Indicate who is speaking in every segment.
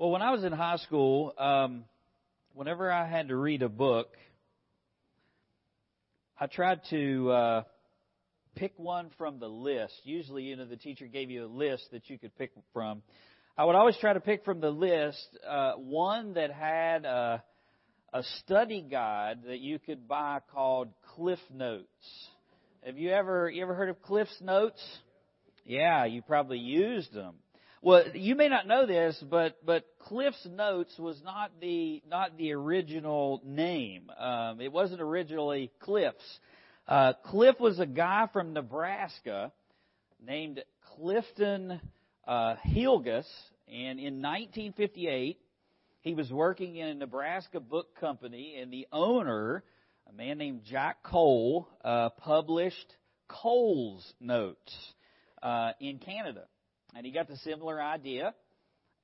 Speaker 1: Well, when I was in high school, um, whenever I had to read a book, I tried to uh, pick one from the list. Usually, you know, the teacher gave you a list that you could pick from. I would always try to pick from the list uh, one that had a, a study guide that you could buy called Cliff Notes. Have you ever you ever heard of Cliff's Notes? Yeah, you probably used them. Well, you may not know this, but but Cliff's Notes was not the not the original name. Um, it wasn't originally Cliff's. Uh, Cliff was a guy from Nebraska named Clifton uh, Hillegas, and in 1958 he was working in a Nebraska book company, and the owner, a man named Jack Cole, uh, published Cole's Notes uh, in Canada. And he got the similar idea,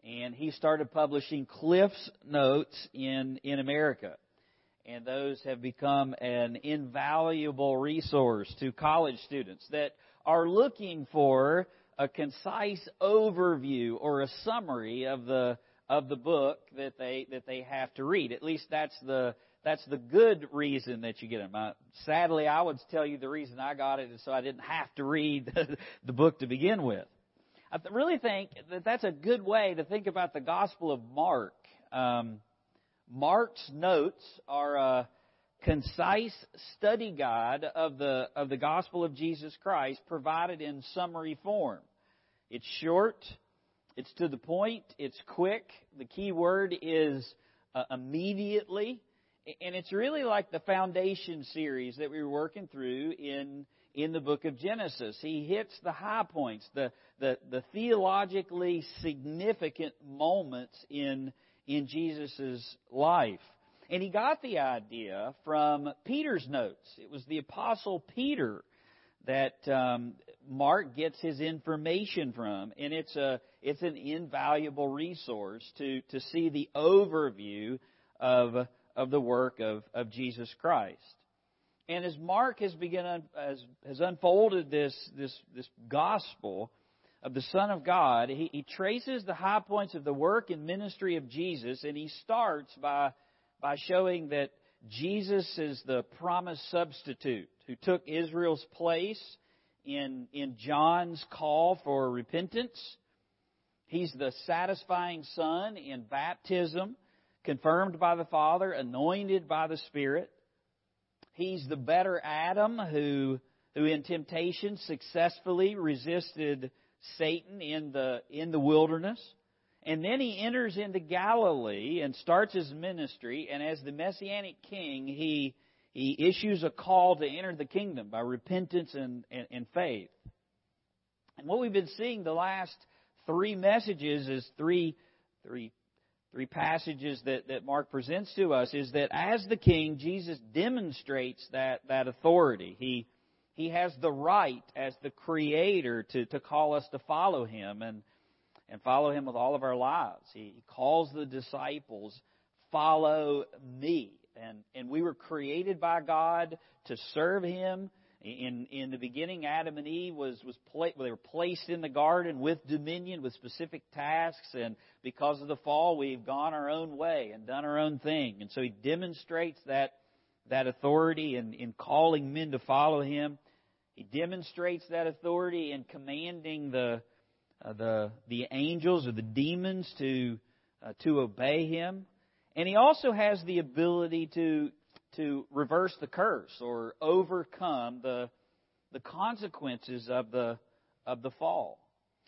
Speaker 1: and he started publishing Cliff's Notes in, in America. And those have become an invaluable resource to college students that are looking for a concise overview or a summary of the of the book that they that they have to read. At least that's the that's the good reason that you get them. Uh, sadly, I would tell you the reason I got it is so I didn't have to read the book to begin with. I really think that that's a good way to think about the Gospel of Mark. Um, Mark's notes are a concise study guide of the of the Gospel of Jesus Christ, provided in summary form. It's short, it's to the point, it's quick. The key word is uh, immediately, and it's really like the foundation series that we were working through in in the book of Genesis. He hits the high points, the, the, the theologically significant moments in, in Jesus' life. And he got the idea from Peter's notes. It was the Apostle Peter that um, Mark gets his information from, and it's a it's an invaluable resource to to see the overview of of the work of of Jesus Christ. And as Mark has begun has, has unfolded this this this gospel of the Son of God, he, he traces the high points of the work and ministry of Jesus, and he starts by by showing that Jesus is the promised substitute who took Israel's place in in John's call for repentance. He's the satisfying Son in baptism, confirmed by the Father, anointed by the Spirit. He's the better Adam who, who in temptation successfully resisted Satan in the, in the wilderness. And then he enters into Galilee and starts his ministry. And as the Messianic king, he, he issues a call to enter the kingdom by repentance and, and, and faith. And what we've been seeing the last three messages is three, three three passages that, that Mark presents to us is that as the king, Jesus demonstrates that, that authority. He, he has the right as the creator to, to call us to follow him and, and follow him with all of our lives. He, calls the disciples, follow me. And, and we were created by God to serve him in, in the beginning, Adam and Eve was, was pla- they were placed in the garden with dominion, with specific tasks, and because of the fall, we've gone our own way and done our own thing. And so he demonstrates that, that authority in, in calling men to follow him. He demonstrates that authority in commanding the, uh, the, the angels or the demons to, uh, to obey him. And he also has the ability to to reverse the curse or overcome the, the consequences of the, of the fall.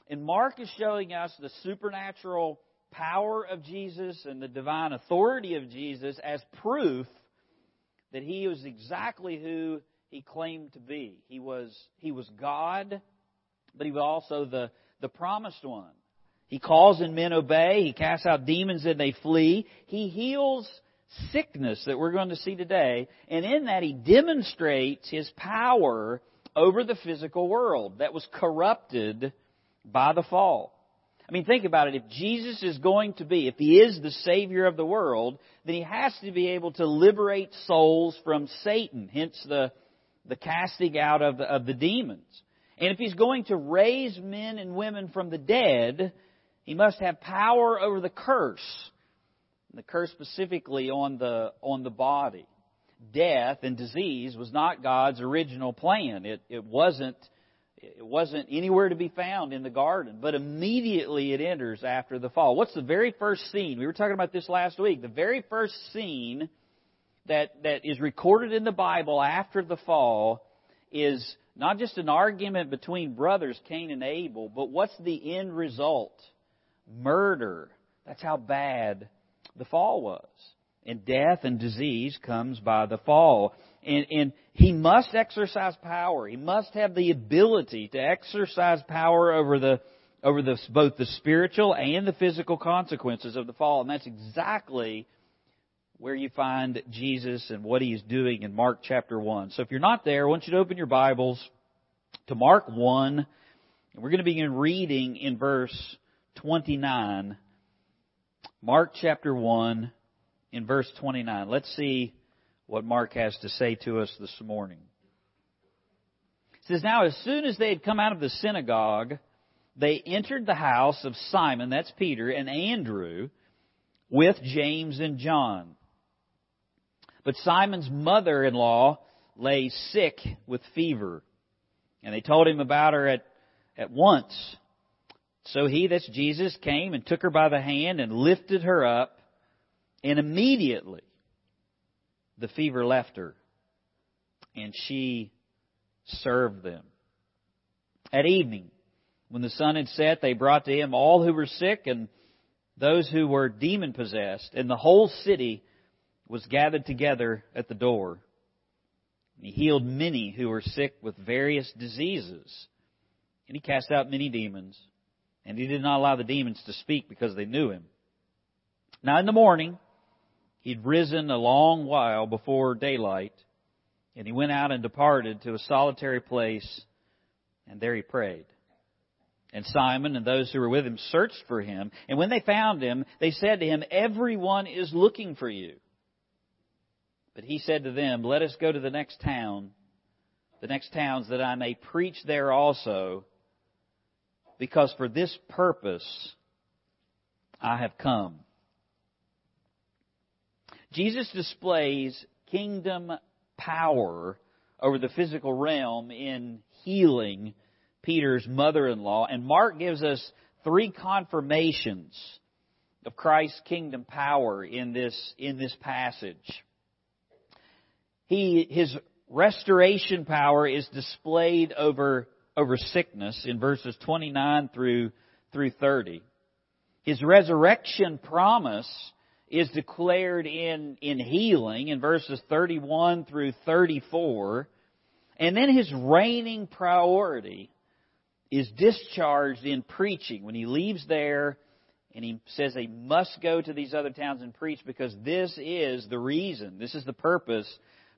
Speaker 1: And Mark is showing us the supernatural power of Jesus and the divine authority of Jesus as proof that he was exactly who he claimed to be. He was, he was God, but he was also the, the promised one. He calls and men obey. He casts out demons and they flee. He heals sickness that we're going to see today. And in that, he demonstrates his power over the physical world that was corrupted by the fall. I mean, think about it. If Jesus is going to be, if he is the Savior of the world, then he has to be able to liberate souls from Satan, hence the, the casting out of the, of the demons. And if he's going to raise men and women from the dead, he must have power over the curse. The curse specifically on the, on the body. Death and disease was not God's original plan. It, it wasn't, it wasn't anywhere to be found in the garden, but immediately it enters after the fall. What's the very first scene? We were talking about this last week. The very first scene that, that is recorded in the Bible after the fall is not just an argument between brothers, Cain and Abel, but what's the end result? Murder. That's how bad the fall was. And death and disease comes by the fall. And, and he must exercise power. He must have the ability to exercise power over the over the, both the spiritual and the physical consequences of the fall. And that's exactly where you find Jesus and what he's doing in Mark chapter 1. So if you're not there, I want you to open your Bibles to Mark 1. And we're going to begin reading in verse 29. Mark chapter 1 in verse 29. Let's see what Mark has to say to us this morning. It says, Now as soon as they had come out of the synagogue, they entered the house of Simon, that's Peter, and Andrew, with James and John. But Simon's mother-in-law lay sick with fever. And they told him about her at, at once. So he, that's Jesus, came and took her by the hand and lifted her up. And immediately the fever left her. And she served them. At evening, when the sun had set, they brought to him all who were sick and those who were demon possessed. And the whole city was gathered together at the door. He healed many who were sick with various diseases. And he cast out many demons. And he did not allow the demons to speak because they knew him. Now in the morning, he'd risen a long while before daylight. And he went out and departed to a solitary place. And there he prayed. And Simon and those who were with him searched for him. And when they found him, they said to him, Everyone is looking for you. But he said to them, Let us go to the next town, the next towns, that I may preach there also, because for this purpose I have come. Jesus displays kingdom power over the physical realm in healing Peter's mother-in-law, and Mark gives us three confirmations of Christ's kingdom power in this, in this passage he, his restoration power is displayed over, over sickness in verses 29 through, through 30. His resurrection promise is declared in, in healing in verses 31 through 34. And then his reigning priority is discharged in preaching. When he leaves there and he says they must go to these other towns and preach because this is the reason, this is the purpose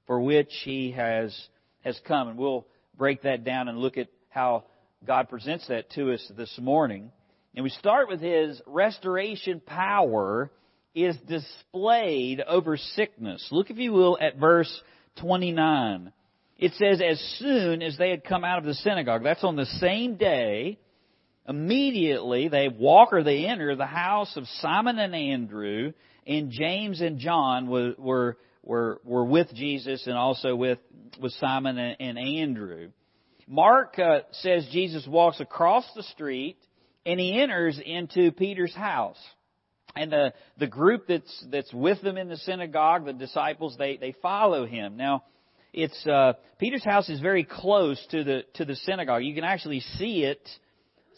Speaker 1: for which he has, has come. And we'll break that down and look at how God presents that to us this morning. And we start with his restoration power is displayed over sickness. Look, if you will, at verse 29. It says, as soon as they had come out of the synagogue, that's on the same day, immediately they walk or they enter the house of Simon and Andrew, and James and John were, were were, were with Jesus and also with, with Simon and, and Andrew. Mark uh, says Jesus walks across the street and he enters into Peter's house. And the, the group that's, that's with them in the synagogue, the disciples, they, they follow him. Now, it's, uh, Peter's house is very close to the, to the synagogue. You can actually see it,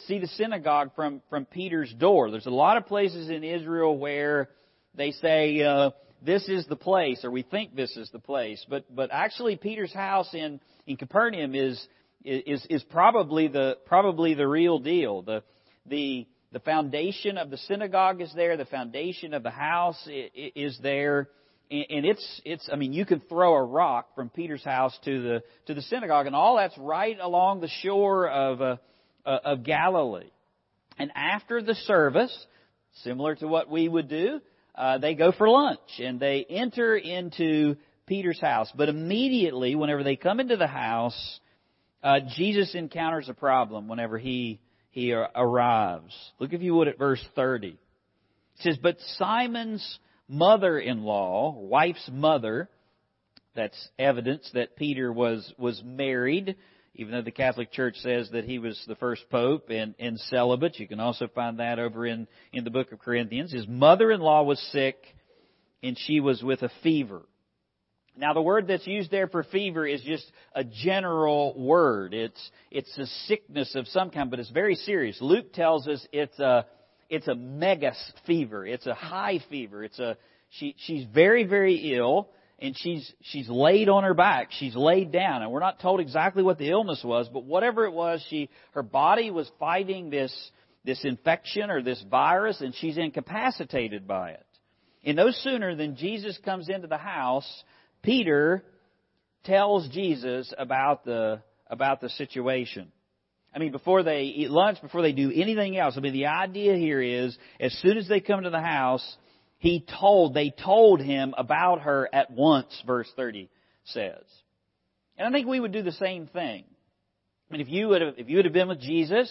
Speaker 1: see the synagogue from, from Peter's door. There's a lot of places in Israel where they say, uh, this is the place, or we think this is the place. But, but actually Peter's house in, in Capernaum is, is, is probably the, probably the real deal. The, the, the foundation of the synagogue is there. The foundation of the house is there. And it's, it's, I mean, you can throw a rock from Peter's house to the, to the synagogue and all that's right along the shore of, uh, uh of Galilee. And after the service, similar to what we would do, uh, they go for lunch and they enter into Peter's house. But immediately, whenever they come into the house, uh, Jesus encounters a problem whenever he he arrives. Look if you would at verse 30. It says, But Simon's mother-in-law, wife's mother, that's evidence that Peter was, was married, even though the Catholic Church says that he was the first pope and, and celibate. You can also find that over in, in the book of Corinthians. His mother-in-law was sick and she was with a fever. Now the word that's used there for fever is just a general word. It's, it's a sickness of some kind, but it's very serious. Luke tells us it's a, it's a megas fever. It's a high fever. It's a, she, she's very, very ill and she's, she's laid on her back. She's laid down and we're not told exactly what the illness was, but whatever it was, she, her body was fighting this, this infection or this virus and she's incapacitated by it. And no sooner than Jesus comes into the house, Peter tells Jesus about the, about the situation. I mean, before they eat lunch, before they do anything else, I mean, the idea here is, as soon as they come to the house, he told, they told him about her at once, verse 30 says. And I think we would do the same thing. I mean, if you would have, if you would have been with Jesus,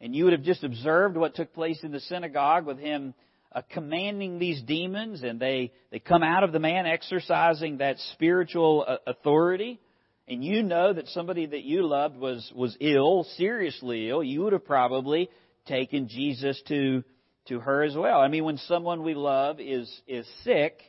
Speaker 1: and you would have just observed what took place in the synagogue with him uh, commanding these demons, and they, they come out of the man exercising that spiritual uh, authority, and you know that somebody that you loved was, was ill, seriously ill, you would have probably taken Jesus to, to her as well. I mean, when someone we love is, is sick,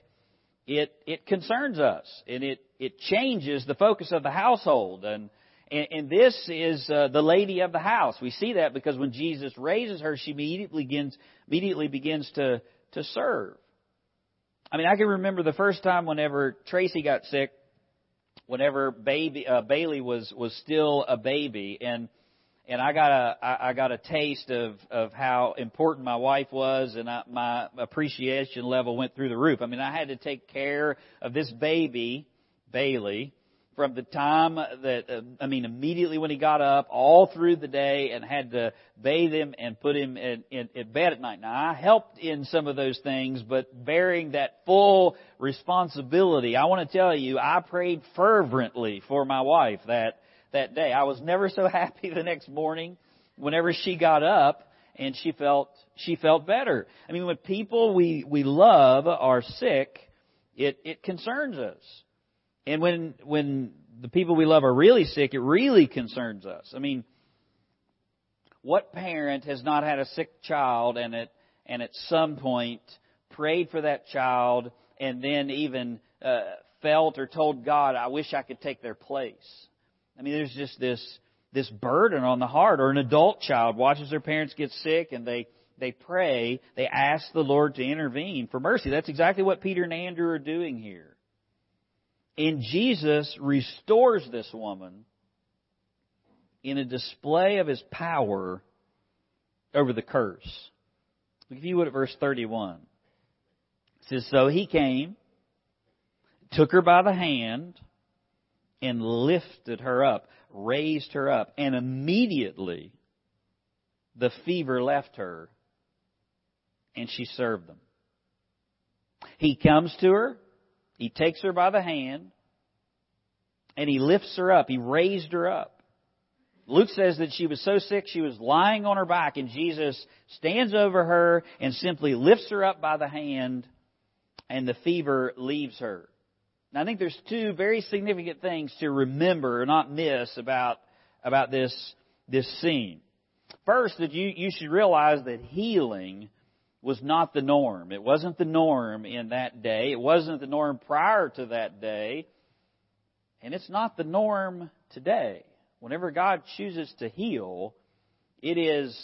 Speaker 1: it, it concerns us, and it, it changes the focus of the household, and, and, and this is uh, the lady of the house. We see that because when Jesus raises her, she immediately begins, immediately begins to, to serve. I mean, I can remember the first time whenever Tracy got sick, whenever baby uh, Bailey was was still a baby, and and I got a I, I got a taste of of how important my wife was, and I, my appreciation level went through the roof. I mean, I had to take care of this baby, Bailey, from the time that, uh, I mean, immediately when he got up, all through the day, and had to bathe him and put him in, in, in bed at night. Now, I helped in some of those things, but bearing that full responsibility, I want to tell you, I prayed fervently for my wife that, that day. I was never so happy the next morning whenever she got up and she felt, she felt better. I mean, when people we, we love are sick, it, it concerns us. And when, when the people we love are really sick, it really concerns us. I mean, what parent has not had a sick child and at, and at some point prayed for that child and then even uh, felt or told God, I wish I could take their place? I mean, there's just this, this burden on the heart. Or an adult child watches their parents get sick and they, they pray, they ask the Lord to intervene for mercy. That's exactly what Peter and Andrew are doing here. And Jesus restores this woman in a display of his power over the curse. Look if you would at verse 31. It says, So he came, took her by the hand, and lifted her up, raised her up, and immediately the fever left her, and she served them. He comes to her, he takes her by the hand and he lifts her up. He raised her up. Luke says that she was so sick she was lying on her back and Jesus stands over her and simply lifts her up by the hand and the fever leaves her. Now I think there's two very significant things to remember or not miss about, about this, this scene. First, that you, you should realize that healing was not the norm. It wasn't the norm in that day. It wasn't the norm prior to that day. And it's not the norm today. Whenever God chooses to heal, it is,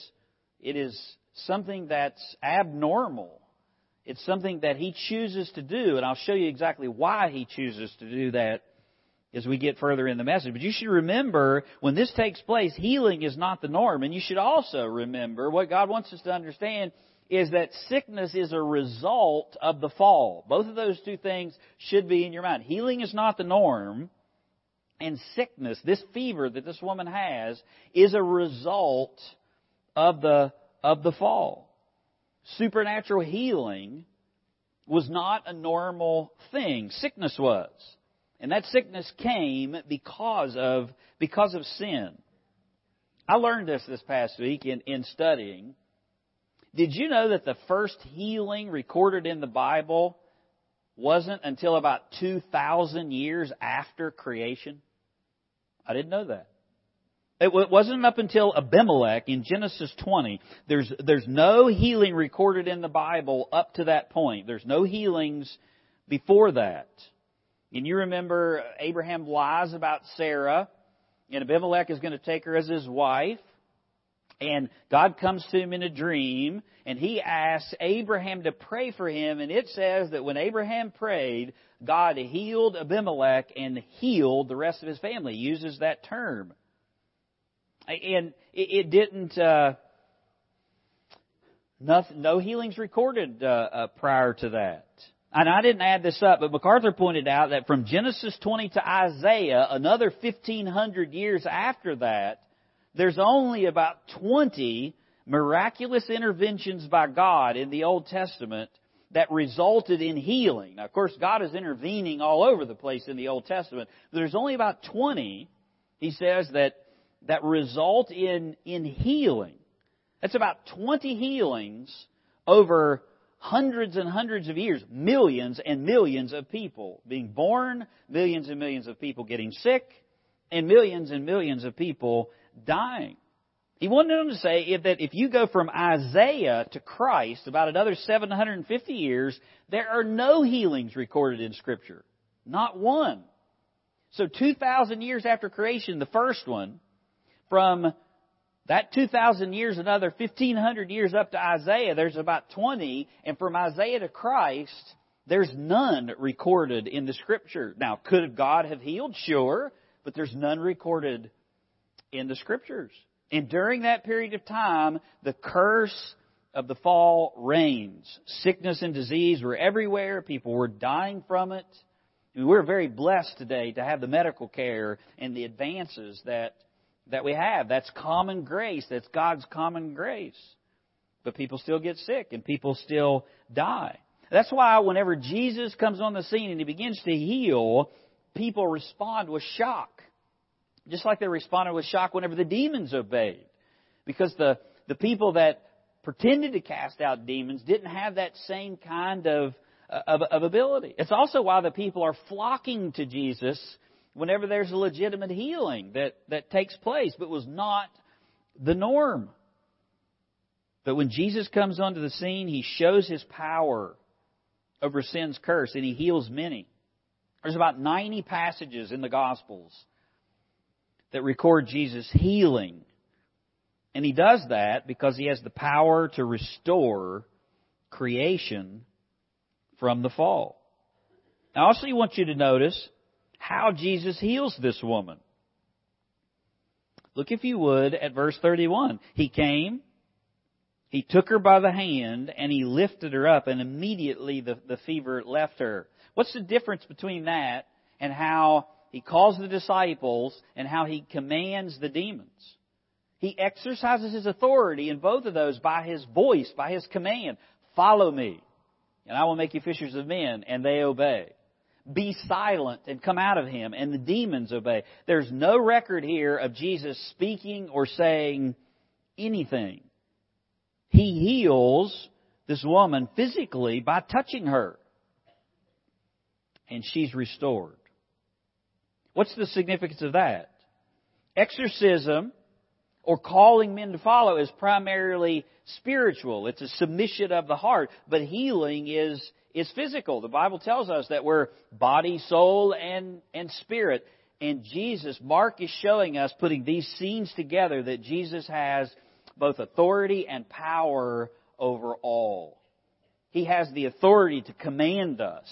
Speaker 1: it is something that's abnormal. It's something that He chooses to do, and I'll show you exactly why He chooses to do that as we get further in the message. But you should remember, when this takes place, healing is not the norm. And you should also remember what God wants us to understand is that sickness is a result of the fall. Both of those two things should be in your mind. Healing is not the norm, and sickness, this fever that this woman has, is a result of the, of the fall. Supernatural healing was not a normal thing. Sickness was. And that sickness came because of, because of sin. I learned this this past week in, in studying. Did you know that the first healing recorded in the Bible wasn't until about 2,000 years after creation? I didn't know that. It wasn't up until Abimelech in Genesis 20. There's, there's no healing recorded in the Bible up to that point. There's no healings before that. And you remember Abraham lies about Sarah, and Abimelech is going to take her as his wife. And God comes to him in a dream, and he asks Abraham to pray for him. And it says that when Abraham prayed, God healed Abimelech and healed the rest of his family. He uses that term. And it didn't, uh, nothing, no healings recorded uh, uh, prior to that. And I didn't add this up, but MacArthur pointed out that from Genesis 20 to Isaiah, another 1500 years after that, there's only about 20 miraculous interventions by God in the Old Testament that resulted in healing. Now, of course, God is intervening all over the place in the Old Testament. There's only about 20, he says, that, that result in, in healing. That's about 20 healings over hundreds and hundreds of years, millions and millions of people being born, millions and millions of people getting sick, and millions and millions of people dying. He wanted them to say that if you go from Isaiah to Christ, about another 750 years, there are no healings recorded in Scripture. Not one. So 2,000 years after creation, the first one, from that 2,000 years, another 1,500 years up to Isaiah, there's about 20. And from Isaiah to Christ, there's none recorded in the Scripture. Now, could God have healed? Sure. But there's none recorded in the Scriptures. And during that period of time, the curse of the fall reigns. Sickness and disease were everywhere. People were dying from it. we're very blessed today to have the medical care and the advances that that we have. That's common grace. That's God's common grace. But people still get sick and people still die. That's why whenever Jesus comes on the scene and he begins to heal, people respond with shock. Just like they responded with shock whenever the demons obeyed. Because the, the people that pretended to cast out demons didn't have that same kind of, uh, of, of ability. It's also why the people are flocking to Jesus whenever there's a legitimate healing that, that takes place, but was not the norm. But when Jesus comes onto the scene, he shows his power over sin's curse and he heals many. There's about 90 passages in the Gospels that record Jesus healing. And he does that because he has the power to restore creation from the fall. I also want you to notice how Jesus heals this woman. Look, if you would, at verse 31. He came, he took her by the hand, and he lifted her up, and immediately the, the fever left her. What's the difference between that and how he calls the disciples and how he commands the demons? He exercises his authority in both of those by his voice, by his command. Follow me, and I will make you fishers of men, and they obey be silent and come out of him, and the demons obey. There's no record here of Jesus speaking or saying anything. He heals this woman physically by touching her, and she's restored. What's the significance of that? Exorcism or calling men to follow is primarily spiritual. It's a submission of the heart. But healing is, is physical. The Bible tells us that we're body, soul, and, and spirit. And Jesus, Mark is showing us, putting these scenes together, that Jesus has both authority and power over all. He has the authority to command us.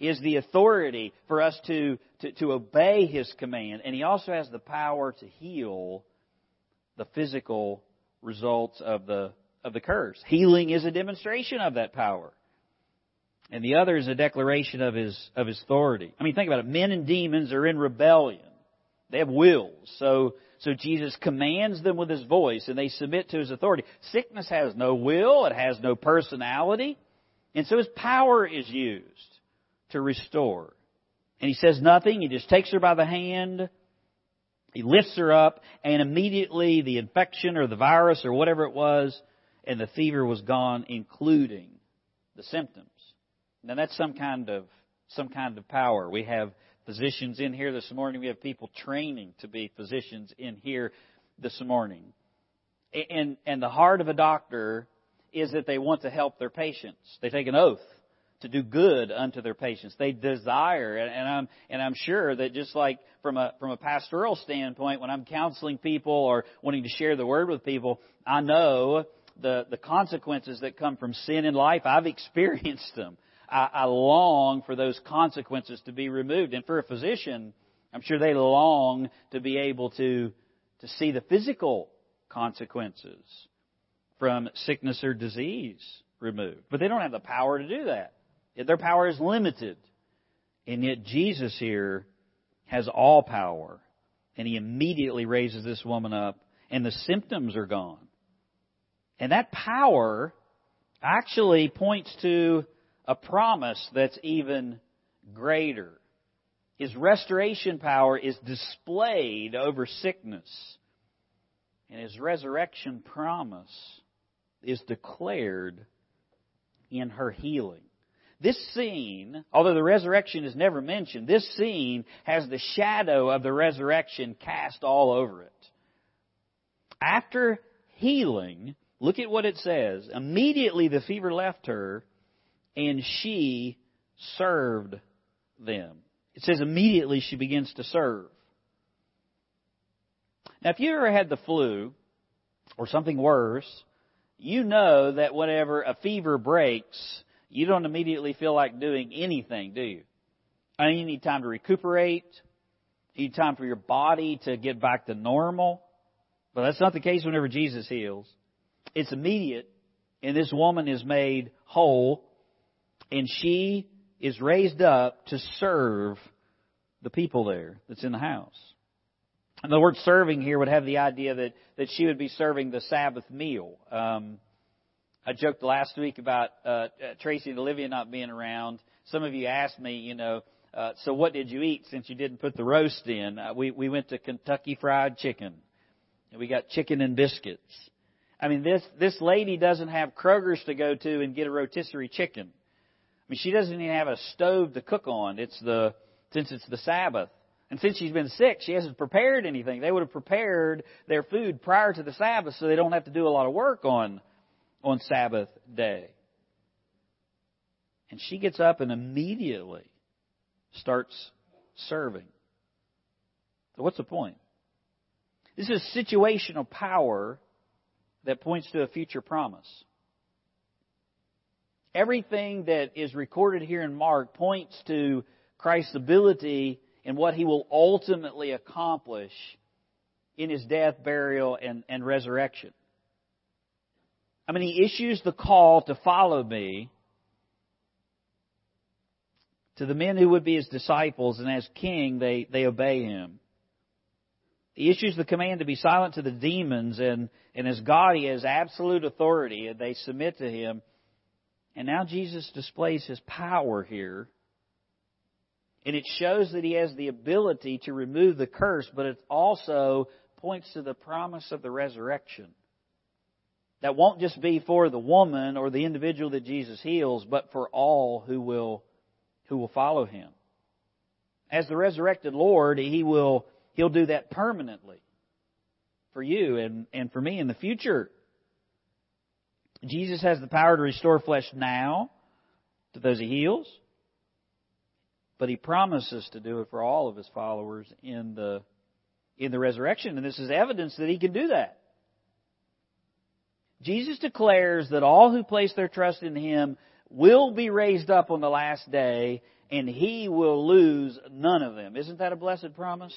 Speaker 1: Has the authority for us to, to, to obey His command. And He also has the power to heal the physical results of the, of the curse. Healing is a demonstration of that power. And the other is a declaration of his, of his authority. I mean, think about it. Men and demons are in rebellion. They have wills. So, so Jesus commands them with his voice and they submit to his authority. Sickness has no will. It has no personality. And so his power is used to restore. And he says nothing. He just takes her by the hand He lifts her up, and immediately the infection or the virus or whatever it was, and the fever was gone, including the symptoms. Now that's some kind of some kind of power. We have physicians in here this morning. We have people training to be physicians in here this morning. And and the heart of a doctor is that they want to help their patients. They take an oath to do good unto their patients. They desire, and I'm and I'm sure that just like from a from a pastoral standpoint, when I'm counseling people or wanting to share the word with people, I know the the consequences that come from sin in life. I've experienced them. I, I long for those consequences to be removed, and for a physician, I'm sure they long to be able to to see the physical consequences from sickness or disease removed. But they don't have the power to do that. Their power is limited. And yet Jesus here has all power. And he immediately raises this woman up, and the symptoms are gone. And that power actually points to a promise that's even greater. His restoration power is displayed over sickness. And his resurrection promise is declared in her healing. This scene, although the resurrection is never mentioned, this scene has the shadow of the resurrection cast all over it. After healing, look at what it says. Immediately the fever left her, and she served them. It says immediately she begins to serve. Now, if you ever had the flu, or something worse, you know that whenever a fever breaks, you don't immediately feel like doing anything, do you? I mean, you need time to recuperate. You need time for your body to get back to normal. But that's not the case whenever Jesus heals. It's immediate, and this woman is made whole, and she is raised up to serve the people there that's in the house. And the word serving here would have the idea that, that she would be serving the Sabbath meal. Um, I joked last week about uh, uh, Tracy and Olivia not being around. Some of you asked me, you know, uh, so what did you eat since you didn't put the roast in? Uh, we we went to Kentucky Fried Chicken, and we got chicken and biscuits. I mean, this this lady doesn't have Kroger's to go to and get a rotisserie chicken. I mean, she doesn't even have a stove to cook on. It's the since it's the Sabbath. And since she's been sick, she hasn't prepared anything. They would have prepared their food prior to the Sabbath so they don't have to do a lot of work on on Sabbath day. And she gets up and immediately starts serving. So, what's the point? This is situational power that points to a future promise. Everything that is recorded here in Mark points to Christ's ability and what he will ultimately accomplish in his death, burial, and, and resurrection. I mean, he issues the call to follow me to the men who would be his disciples, and as king, they, they obey him. He issues the command to be silent to the demons, and, and as God, he has absolute authority, and they submit to him. And now Jesus displays his power here. And it shows that he has the ability to remove the curse, but it also points to the promise of the resurrection that won't just be for the woman or the individual that Jesus heals, but for all who will, who will follow him. As the resurrected Lord, he will, he'll do that permanently for you and, and for me in the future. Jesus has the power to restore flesh now to those he heals, but he promises to do it for all of his followers in the, in the resurrection. And this is evidence that he can do that. Jesus declares that all who place their trust in Him will be raised up on the last day, and He will lose none of them. Isn't that a blessed promise?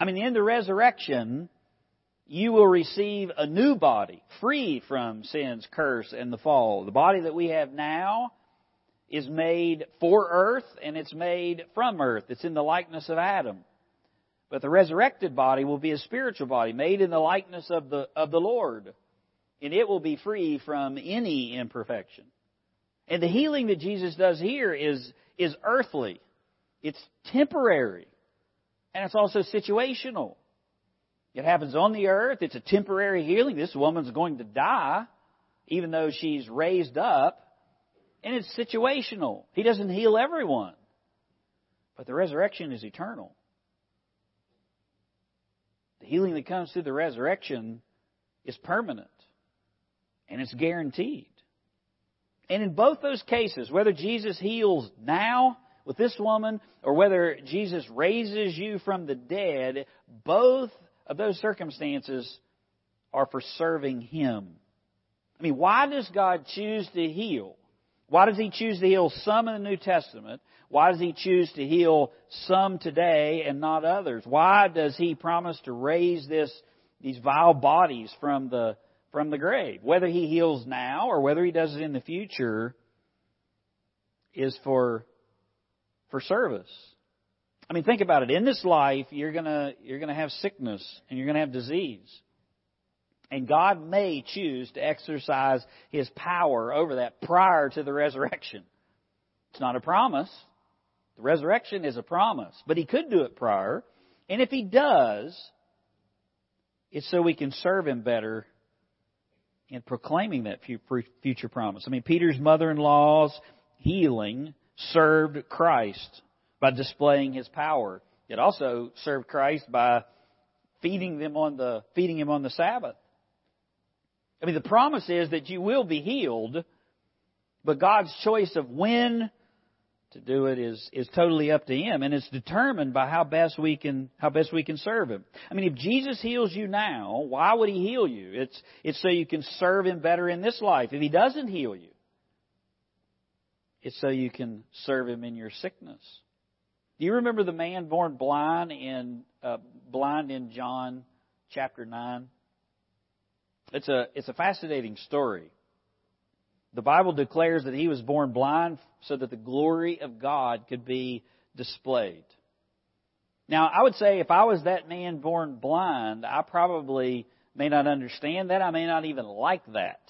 Speaker 1: I mean, in the resurrection, you will receive a new body, free from sin's curse and the fall. The body that we have now is made for earth, and it's made from earth. It's in the likeness of Adam. But the resurrected body will be a spiritual body made in the likeness of the, of the Lord. And it will be free from any imperfection. And the healing that Jesus does here is, is earthly. It's temporary. And it's also situational. It happens on the earth. It's a temporary healing. This woman's going to die, even though she's raised up. And it's situational. He doesn't heal everyone. But the resurrection is eternal. The healing that comes through the resurrection is permanent. And it's guaranteed. And in both those cases, whether Jesus heals now with this woman or whether Jesus raises you from the dead, both of those circumstances are for serving Him. I mean, why does God choose to heal? Why does He choose to heal some in the New Testament? Why does He choose to heal some today and not others? Why does He promise to raise this, these vile bodies from the, from the grave? Whether He heals now or whether He does it in the future is for, for service. I mean, think about it. In this life, you're gonna, you're gonna have sickness and you're gonna have disease. And God may choose to exercise His power over that prior to the resurrection. It's not a promise. The resurrection is a promise. But He could do it prior. And if He does, it's so we can serve Him better in proclaiming that future promise. I mean, Peter's mother-in-law's healing served Christ by displaying his power. It also served Christ by feeding them on the feeding him on the Sabbath. I mean, the promise is that you will be healed, but God's choice of when to do it is is totally up to him and it's determined by how best we can how best we can serve him. I mean if Jesus heals you now, why would he heal you? It's it's so you can serve him better in this life. If he doesn't heal you, it's so you can serve him in your sickness. Do you remember the man born blind in uh, blind in John chapter nine? It's a it's a fascinating story. The Bible declares that he was born blind so that the glory of God could be displayed. Now, I would say if I was that man born blind, I probably may not understand that. I may not even like that.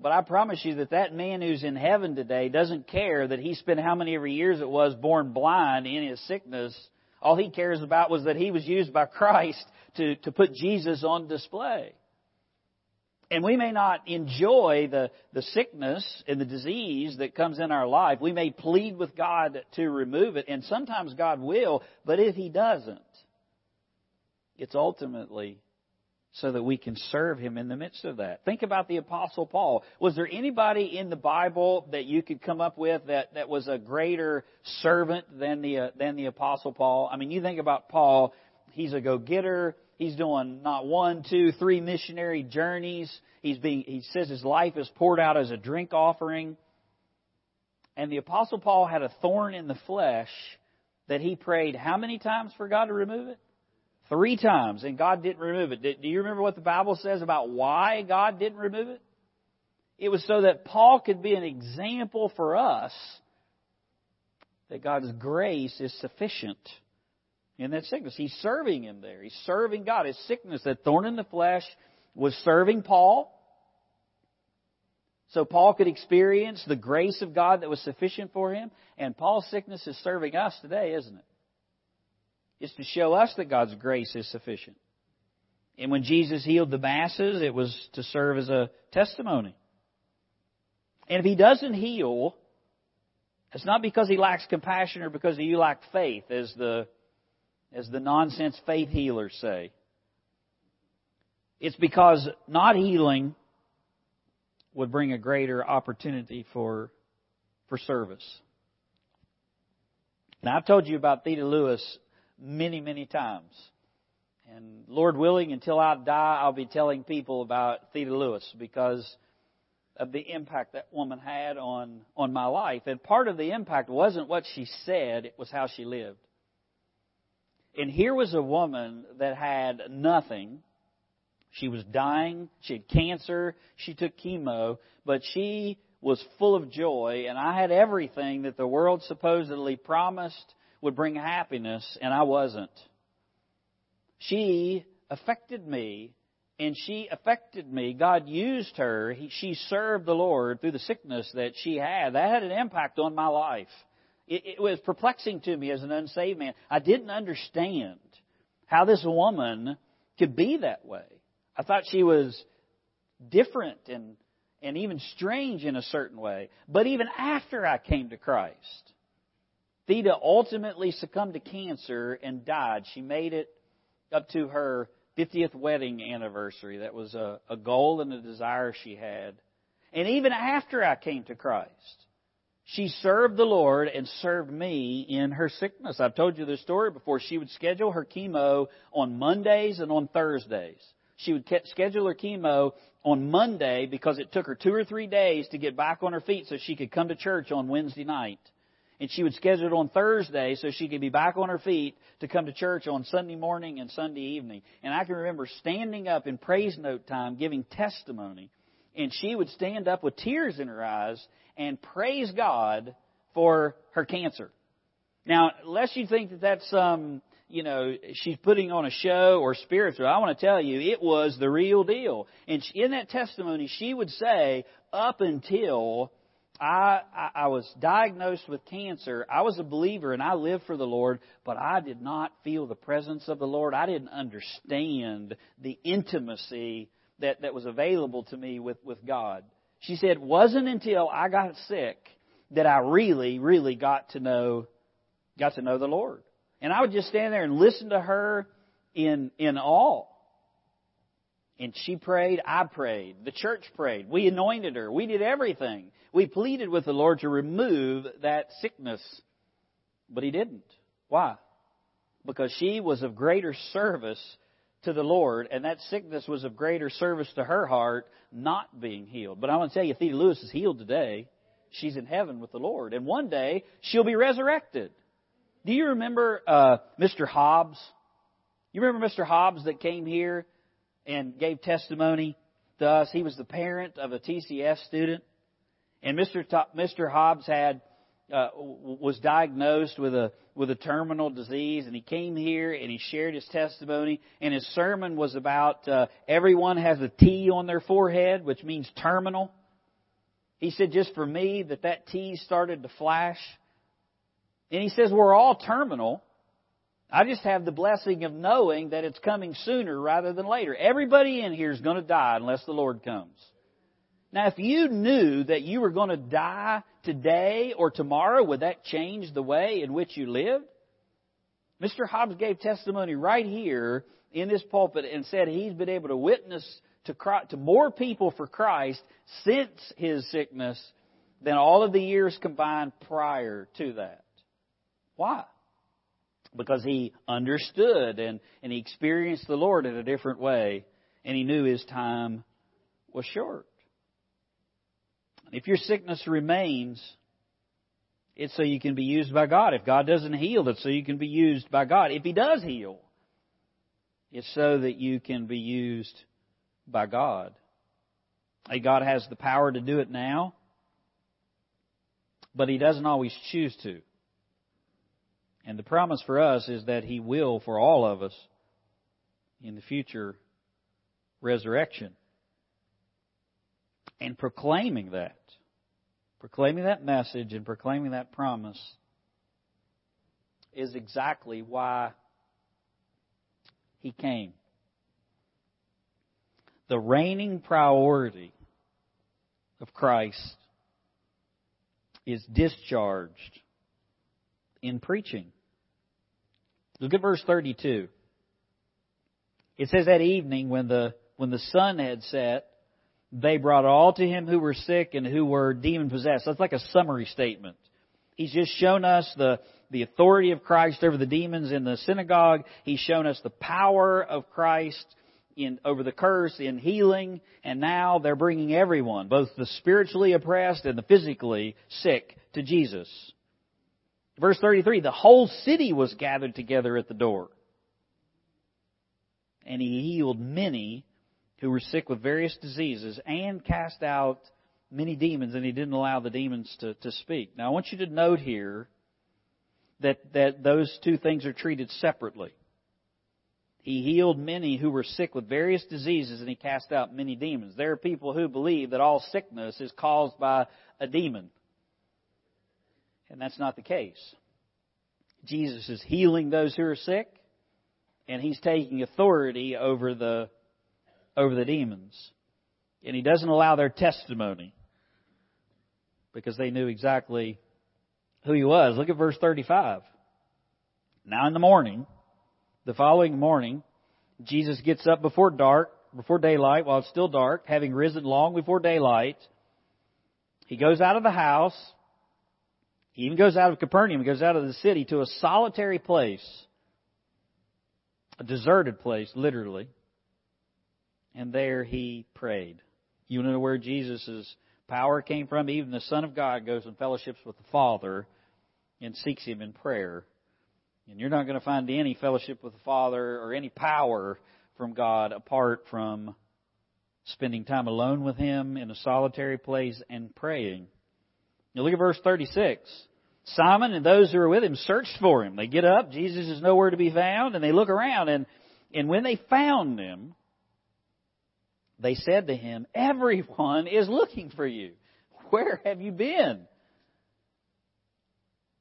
Speaker 1: But I promise you that that man who's in heaven today doesn't care that he spent how many every years it was born blind in his sickness. All he cares about was that he was used by Christ to, to put Jesus on display. And we may not enjoy the, the sickness and the disease that comes in our life. We may plead with God to remove it, and sometimes God will, but if He doesn't, it's ultimately so that we can serve him in the midst of that. Think about the apostle Paul. Was there anybody in the Bible that you could come up with that, that was a greater servant than the, uh, than the apostle Paul? I mean, you think about Paul, he's a go-getter. He's doing not one, two, three missionary journeys. He's being, he says his life is poured out as a drink offering. And the apostle Paul had a thorn in the flesh that he prayed how many times for God to remove it? Three times, and God didn't remove it. Do you remember what the Bible says about why God didn't remove it? It was so that Paul could be an example for us that God's grace is sufficient in that sickness. He's serving him there. He's serving God. His sickness, that thorn in the flesh, was serving Paul. So Paul could experience the grace of God that was sufficient for him. And Paul's sickness is serving us today, isn't it? it? is to show us that God's grace is sufficient. And when Jesus healed the masses, it was to serve as a testimony. And if he doesn't heal, it's not because he lacks compassion or because you lack faith, as the, as the nonsense faith healers say. It's because not healing would bring a greater opportunity for, for service. Now, I've told you about Theda Lewis many, many times. And Lord willing, until I die, I'll be telling people about Theda Lewis because of the impact that woman had on, on my life. And part of the impact wasn't what she said, it was how she lived. And here was a woman that had nothing. She was dying. She had cancer. She took chemo. But she was full of joy. And I had everything that the world supposedly promised would bring happiness, and I wasn't. She affected me, and she affected me. God used her. He, she served the Lord through the sickness that she had. That had an impact on my life. It, it was perplexing to me as an unsaved man. I didn't understand how this woman could be that way. I thought she was different and, and even strange in a certain way. But even after I came to Christ, Theda ultimately succumbed to cancer and died. She made it up to her 50th wedding anniversary. That was a, a goal and a desire she had. And even after I came to Christ, she served the Lord and served me in her sickness. I've told you this story before. She would schedule her chemo on Mondays and on Thursdays. She would schedule her chemo on Monday because it took her two or three days to get back on her feet so she could come to church on Wednesday night. And she would schedule it on Thursday so she could be back on her feet to come to church on Sunday morning and Sunday evening. And I can remember standing up in praise note time giving testimony. And she would stand up with tears in her eyes and praise God for her cancer. Now, lest you think that that's um, you know, she's putting on a show or spiritual, I want to tell you, it was the real deal. And in that testimony, she would say, up until I, I, I was diagnosed with cancer, I was a believer and I lived for the Lord, but I did not feel the presence of the Lord. I didn't understand the intimacy that, that was available to me with, with God. She said, wasn't until I got sick that I really, really got to know, got to know the Lord. And I would just stand there and listen to her in, in awe. And she prayed, I prayed, the church prayed, we anointed her, we did everything. We pleaded with the Lord to remove that sickness, but He didn't. Why? Because she was of greater service to the Lord, and that sickness was of greater service to her heart, not being healed. But I want to tell you, Theda Lewis is healed today. She's in heaven with the Lord, and one day she'll be resurrected. Do you remember uh, Mr. Hobbs? You remember Mr. Hobbs that came here and gave testimony to us? He was the parent of a TCS student, and Mr. Mr. Hobbs had uh, was diagnosed with a with a terminal disease, and he came here and he shared his testimony. And his sermon was about uh, everyone has a T on their forehead, which means terminal. He said, just for me, that that T started to flash. And he says, we're all terminal. I just have the blessing of knowing that it's coming sooner rather than later. Everybody in here is going to die unless the Lord comes. Now, if you knew that you were going to die today or tomorrow, would that change the way in which you lived? Mr. Hobbs gave testimony right here in this pulpit and said he's been able to witness to, Christ, to more people for Christ since his sickness than all of the years combined prior to that. Why? Because he understood and, and he experienced the Lord in a different way and he knew his time was short. If your sickness remains, it's so you can be used by God. If God doesn't heal, it's so you can be used by God. If He does heal, it's so that you can be used by God. Hey, God has the power to do it now, but He doesn't always choose to. And the promise for us is that He will for all of us in the future resurrection and proclaiming that, proclaiming that message and proclaiming that promise is exactly why he came. The reigning priority of Christ is discharged in preaching. Look at verse 32. It says that evening when the, when the sun had set, they brought all to him who were sick and who were demon possessed. That's like a summary statement. He's just shown us the, the authority of Christ over the demons in the synagogue. He's shown us the power of Christ in, over the curse in healing. And now they're bringing everyone, both the spiritually oppressed and the physically sick, to Jesus. Verse 33, the whole city was gathered together at the door. And he healed many who were sick with various diseases and cast out many demons, and he didn't allow the demons to, to speak. Now, I want you to note here that, that those two things are treated separately. He healed many who were sick with various diseases, and he cast out many demons. There are people who believe that all sickness is caused by a demon. And that's not the case. Jesus is healing those who are sick, and he's taking authority over the over the demons. And he doesn't allow their testimony because they knew exactly who he was. Look at verse 35. Now in the morning, the following morning, Jesus gets up before dark, before daylight, while it's still dark, having risen long before daylight. He goes out of the house. He even goes out of Capernaum, he goes out of the city to a solitary place, a deserted place, literally. And there he prayed. You know where Jesus' power came from? Even the Son of God goes and fellowships with the Father and seeks Him in prayer. And you're not going to find any fellowship with the Father or any power from God apart from spending time alone with Him in a solitary place and praying. Now look at verse 36. Simon and those who are with him searched for him. They get up, Jesus is nowhere to be found, and they look around, and, and when they found him, they said to him, Everyone is looking for you. Where have you been?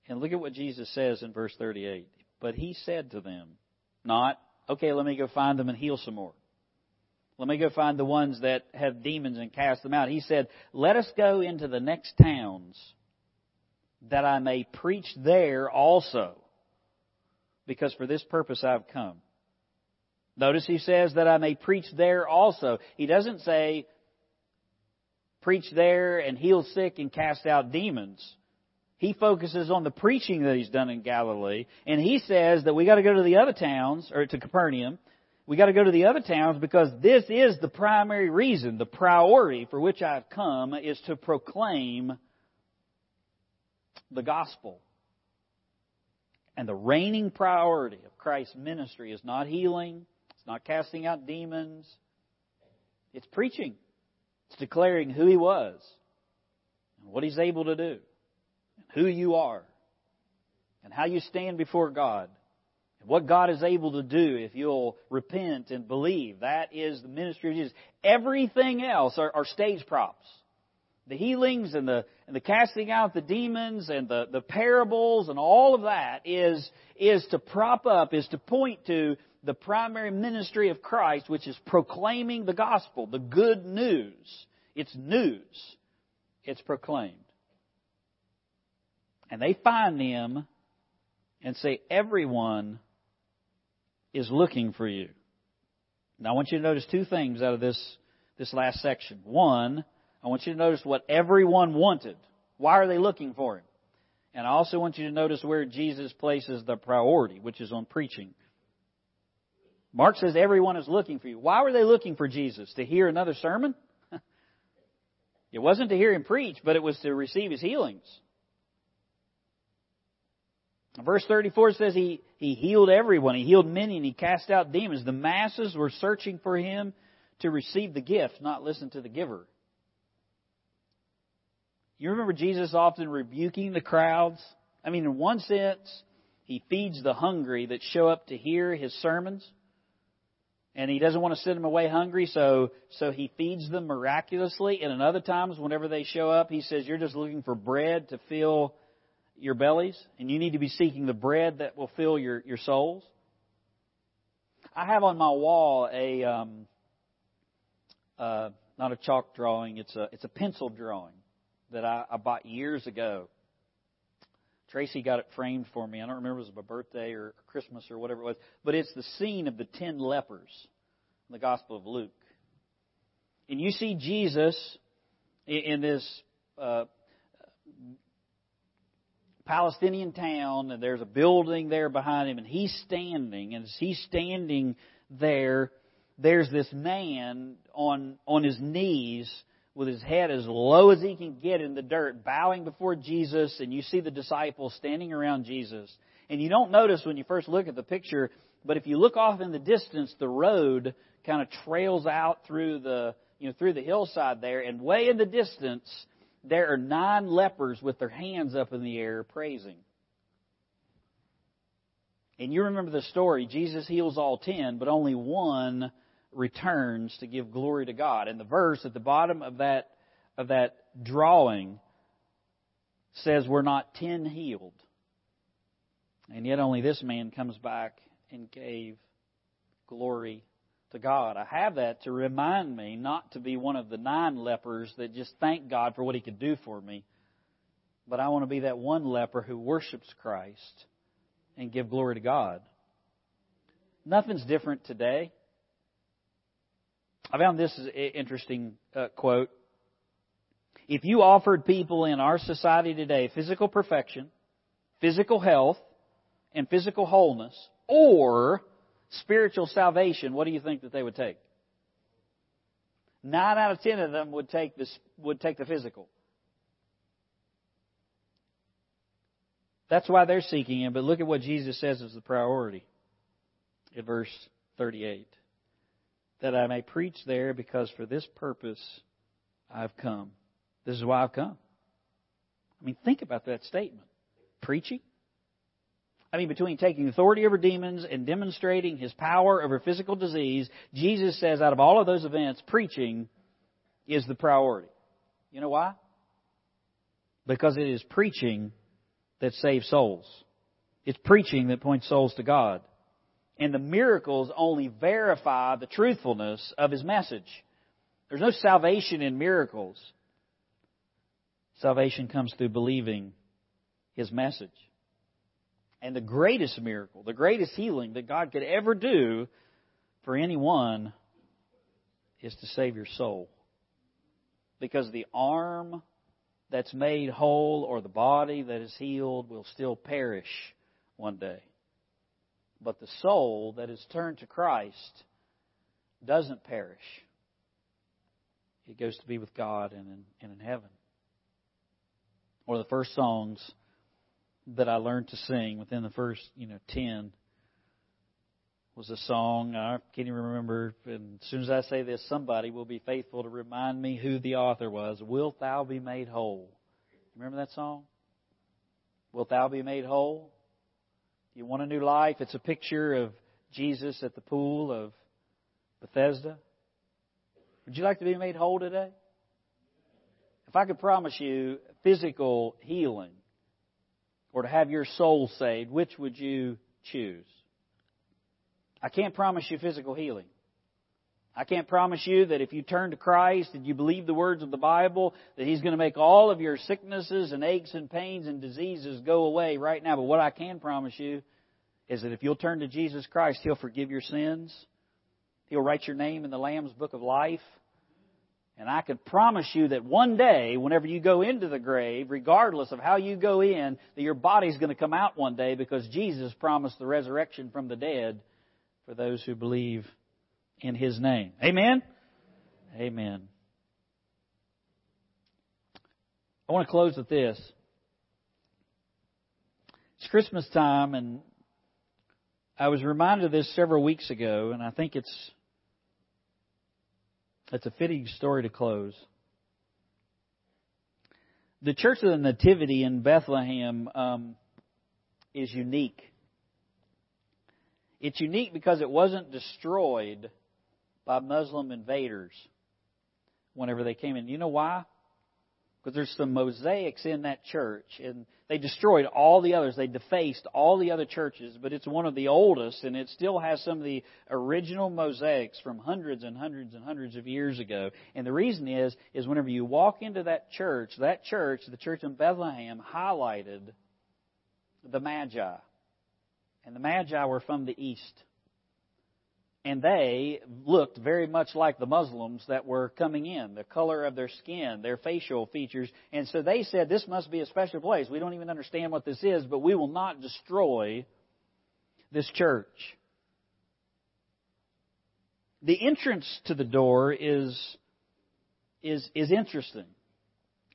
Speaker 1: And look at what Jesus says in verse 38. But he said to them, Not, okay, let me go find them and heal some more. Let me go find the ones that have demons and cast them out. He said, Let us go into the next towns that I may preach there also, because for this purpose I've come. Notice he says that I may preach there also. He doesn't say preach there and heal sick and cast out demons. He focuses on the preaching that he's done in Galilee, and he says that we got to go to the other towns, or to Capernaum. We got to go to the other towns because this is the primary reason, the priority for which I've come is to proclaim the gospel. And the reigning priority of Christ's ministry is not healing, not casting out demons. It's preaching. It's declaring who He was and what He's able to do, and who you are, and how you stand before God, and what God is able to do if you'll repent and believe. That is the ministry of Jesus. Everything else are, are stage props. The healings and the and the casting out the demons and the, the parables and all of that is is to prop up, is to point to the primary ministry of Christ, which is proclaiming the gospel, the good news. It's news. It's proclaimed. And they find him and say, Everyone is looking for you. Now I want you to notice two things out of this, this last section. One, I want you to notice what everyone wanted. Why are they looking for him? And I also want you to notice where Jesus places the priority, which is on preaching. Mark says everyone is looking for you. Why were they looking for Jesus? To hear another sermon? it wasn't to hear him preach, but it was to receive his healings. Verse 34 says he, he healed everyone. He healed many and he cast out demons. The masses were searching for him to receive the gift, not listen to the giver. You remember Jesus often rebuking the crowds? I mean, in one sense, he feeds the hungry that show up to hear his sermons and he doesn't want to send them away hungry, so so he feeds them miraculously. And in other times, whenever they show up, he says, "You're just looking for bread to fill your bellies, and you need to be seeking the bread that will fill your your souls." I have on my wall a um, uh, not a chalk drawing; it's a it's a pencil drawing that I, I bought years ago. Tracy got it framed for me. I don't remember if it was my birthday or Christmas or whatever it was, but it's the scene of the ten lepers in the Gospel of Luke. And you see Jesus in this uh, Palestinian town, and there's a building there behind him, and he's standing, and as he's standing there, there's this man on on his knees with his head as low as he can get in the dirt, bowing before Jesus, and you see the disciples standing around Jesus. And you don't notice when you first look at the picture, but if you look off in the distance, the road kind of trails out through the, you know, through the hillside there, and way in the distance, there are nine lepers with their hands up in the air praising. And you remember the story. Jesus heals all ten, but only one returns to give glory to God. And the verse at the bottom of that, of that drawing says we're not ten healed. And yet only this man comes back and gave glory to God. I have that to remind me not to be one of the nine lepers that just thank God for what he could do for me, but I want to be that one leper who worships Christ and give glory to God. Nothing's different today. I found this is an interesting uh, quote. If you offered people in our society today physical perfection, physical health, and physical wholeness, or spiritual salvation, what do you think that they would take? Nine out of ten of them would take this would take the physical. That's why they're seeking him. But look at what Jesus says is the priority in verse 38. That I may preach there because for this purpose I've come. This is why I've come. I mean, think about that statement. Preaching? I mean, between taking authority over demons and demonstrating his power over physical disease, Jesus says out of all of those events, preaching is the priority. You know why? Because it is preaching that saves souls. It's preaching that points souls to God. And the miracles only verify the truthfulness of his message. There's no salvation in miracles. Salvation comes through believing his message. And the greatest miracle, the greatest healing that God could ever do for anyone is to save your soul. Because the arm that's made whole or the body that is healed will still perish one day. But the soul that is turned to Christ doesn't perish. It goes to be with God and in, and in heaven. One of the first songs that I learned to sing within the first, you know, 10 was a song. I can't even remember. And as soon as I say this, somebody will be faithful to remind me who the author was. Wilt thou be made whole? Remember that song? Wilt thou be made whole? You want a new life? It's a picture of Jesus at the pool of Bethesda. Would you like to be made whole today? If I could promise you physical healing, or to have your soul saved, which would you choose? I can't promise you physical healing. I can't promise you that if you turn to Christ and you believe the words of the Bible, that He's going to make all of your sicknesses and aches and pains and diseases go away right now. But what I can promise you is that if you'll turn to Jesus Christ, He'll forgive your sins. He'll write your name in the Lamb's Book of Life. And I can promise you that one day, whenever you go into the grave, regardless of how you go in, that your body's going to come out one day because Jesus promised the resurrection from the dead for those who believe in His name. Amen? Amen. I want to close with this. It's Christmas time, and I was reminded of this several weeks ago, and I think it's it's a fitting story to close. The Church of the Nativity in Bethlehem um, is unique. It's unique because it wasn't destroyed by Muslim invaders whenever they came in. You know why? Because there's some mosaics in that church, and they destroyed all the others. They defaced all the other churches, but it's one of the oldest, and it still has some of the original mosaics from hundreds and hundreds and hundreds of years ago. And the reason is, is whenever you walk into that church, that church, the church in Bethlehem, highlighted the Magi. And the Magi were from the east and they looked very much like the Muslims that were coming in, the color of their skin, their facial features. And so they said, This must be a special place. We don't even understand what this is, but we will not destroy this church. The entrance to the door is, is, is interesting.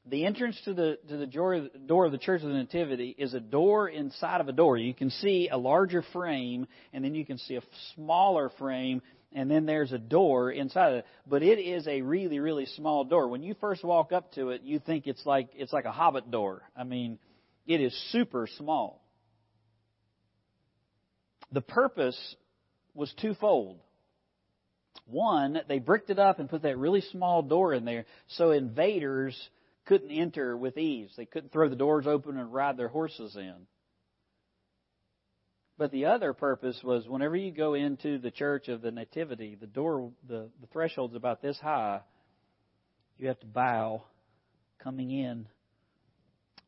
Speaker 1: The entrance to the to the door of the Church of the Nativity is a door inside of a door. You can see a larger frame, and then you can see a smaller frame, and then there's a door inside of it. But it is a really really small door. When you first walk up to it, you think it's like it's like a hobbit door. I mean, it is super small. The purpose was twofold. One, they bricked it up and put that really small door in there so invaders couldn't enter with ease. They couldn't throw the doors open and ride their horses in. But the other purpose was whenever you go into the church of the Nativity, the door, the, the threshold's about this high. You have to bow coming in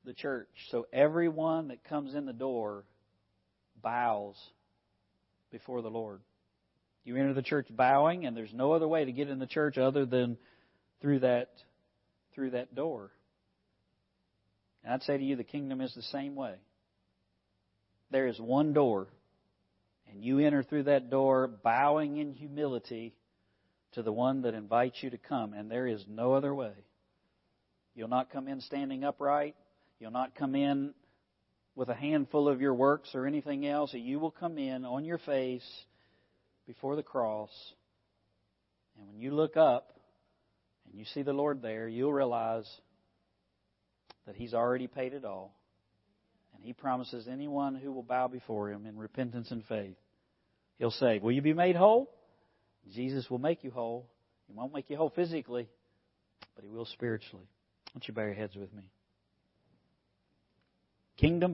Speaker 1: the church. So everyone that comes in the door bows before the Lord. You enter the church bowing, and there's no other way to get in the church other than through that through that door. And I'd say to you, the kingdom is the same way. There is one door, and you enter through that door bowing in humility to the one that invites you to come, and there is no other way. You'll not come in standing upright. You'll not come in with a handful of your works or anything else. You will come in on your face before the cross. And when you look up and you see the Lord there, you'll realize that He's already paid it all. And He promises anyone who will bow before Him in repentance and faith, He'll say, Will you be made whole? Jesus will make you whole. He won't make you whole physically, but He will spiritually. Why don't you bow your heads with me? Kingdom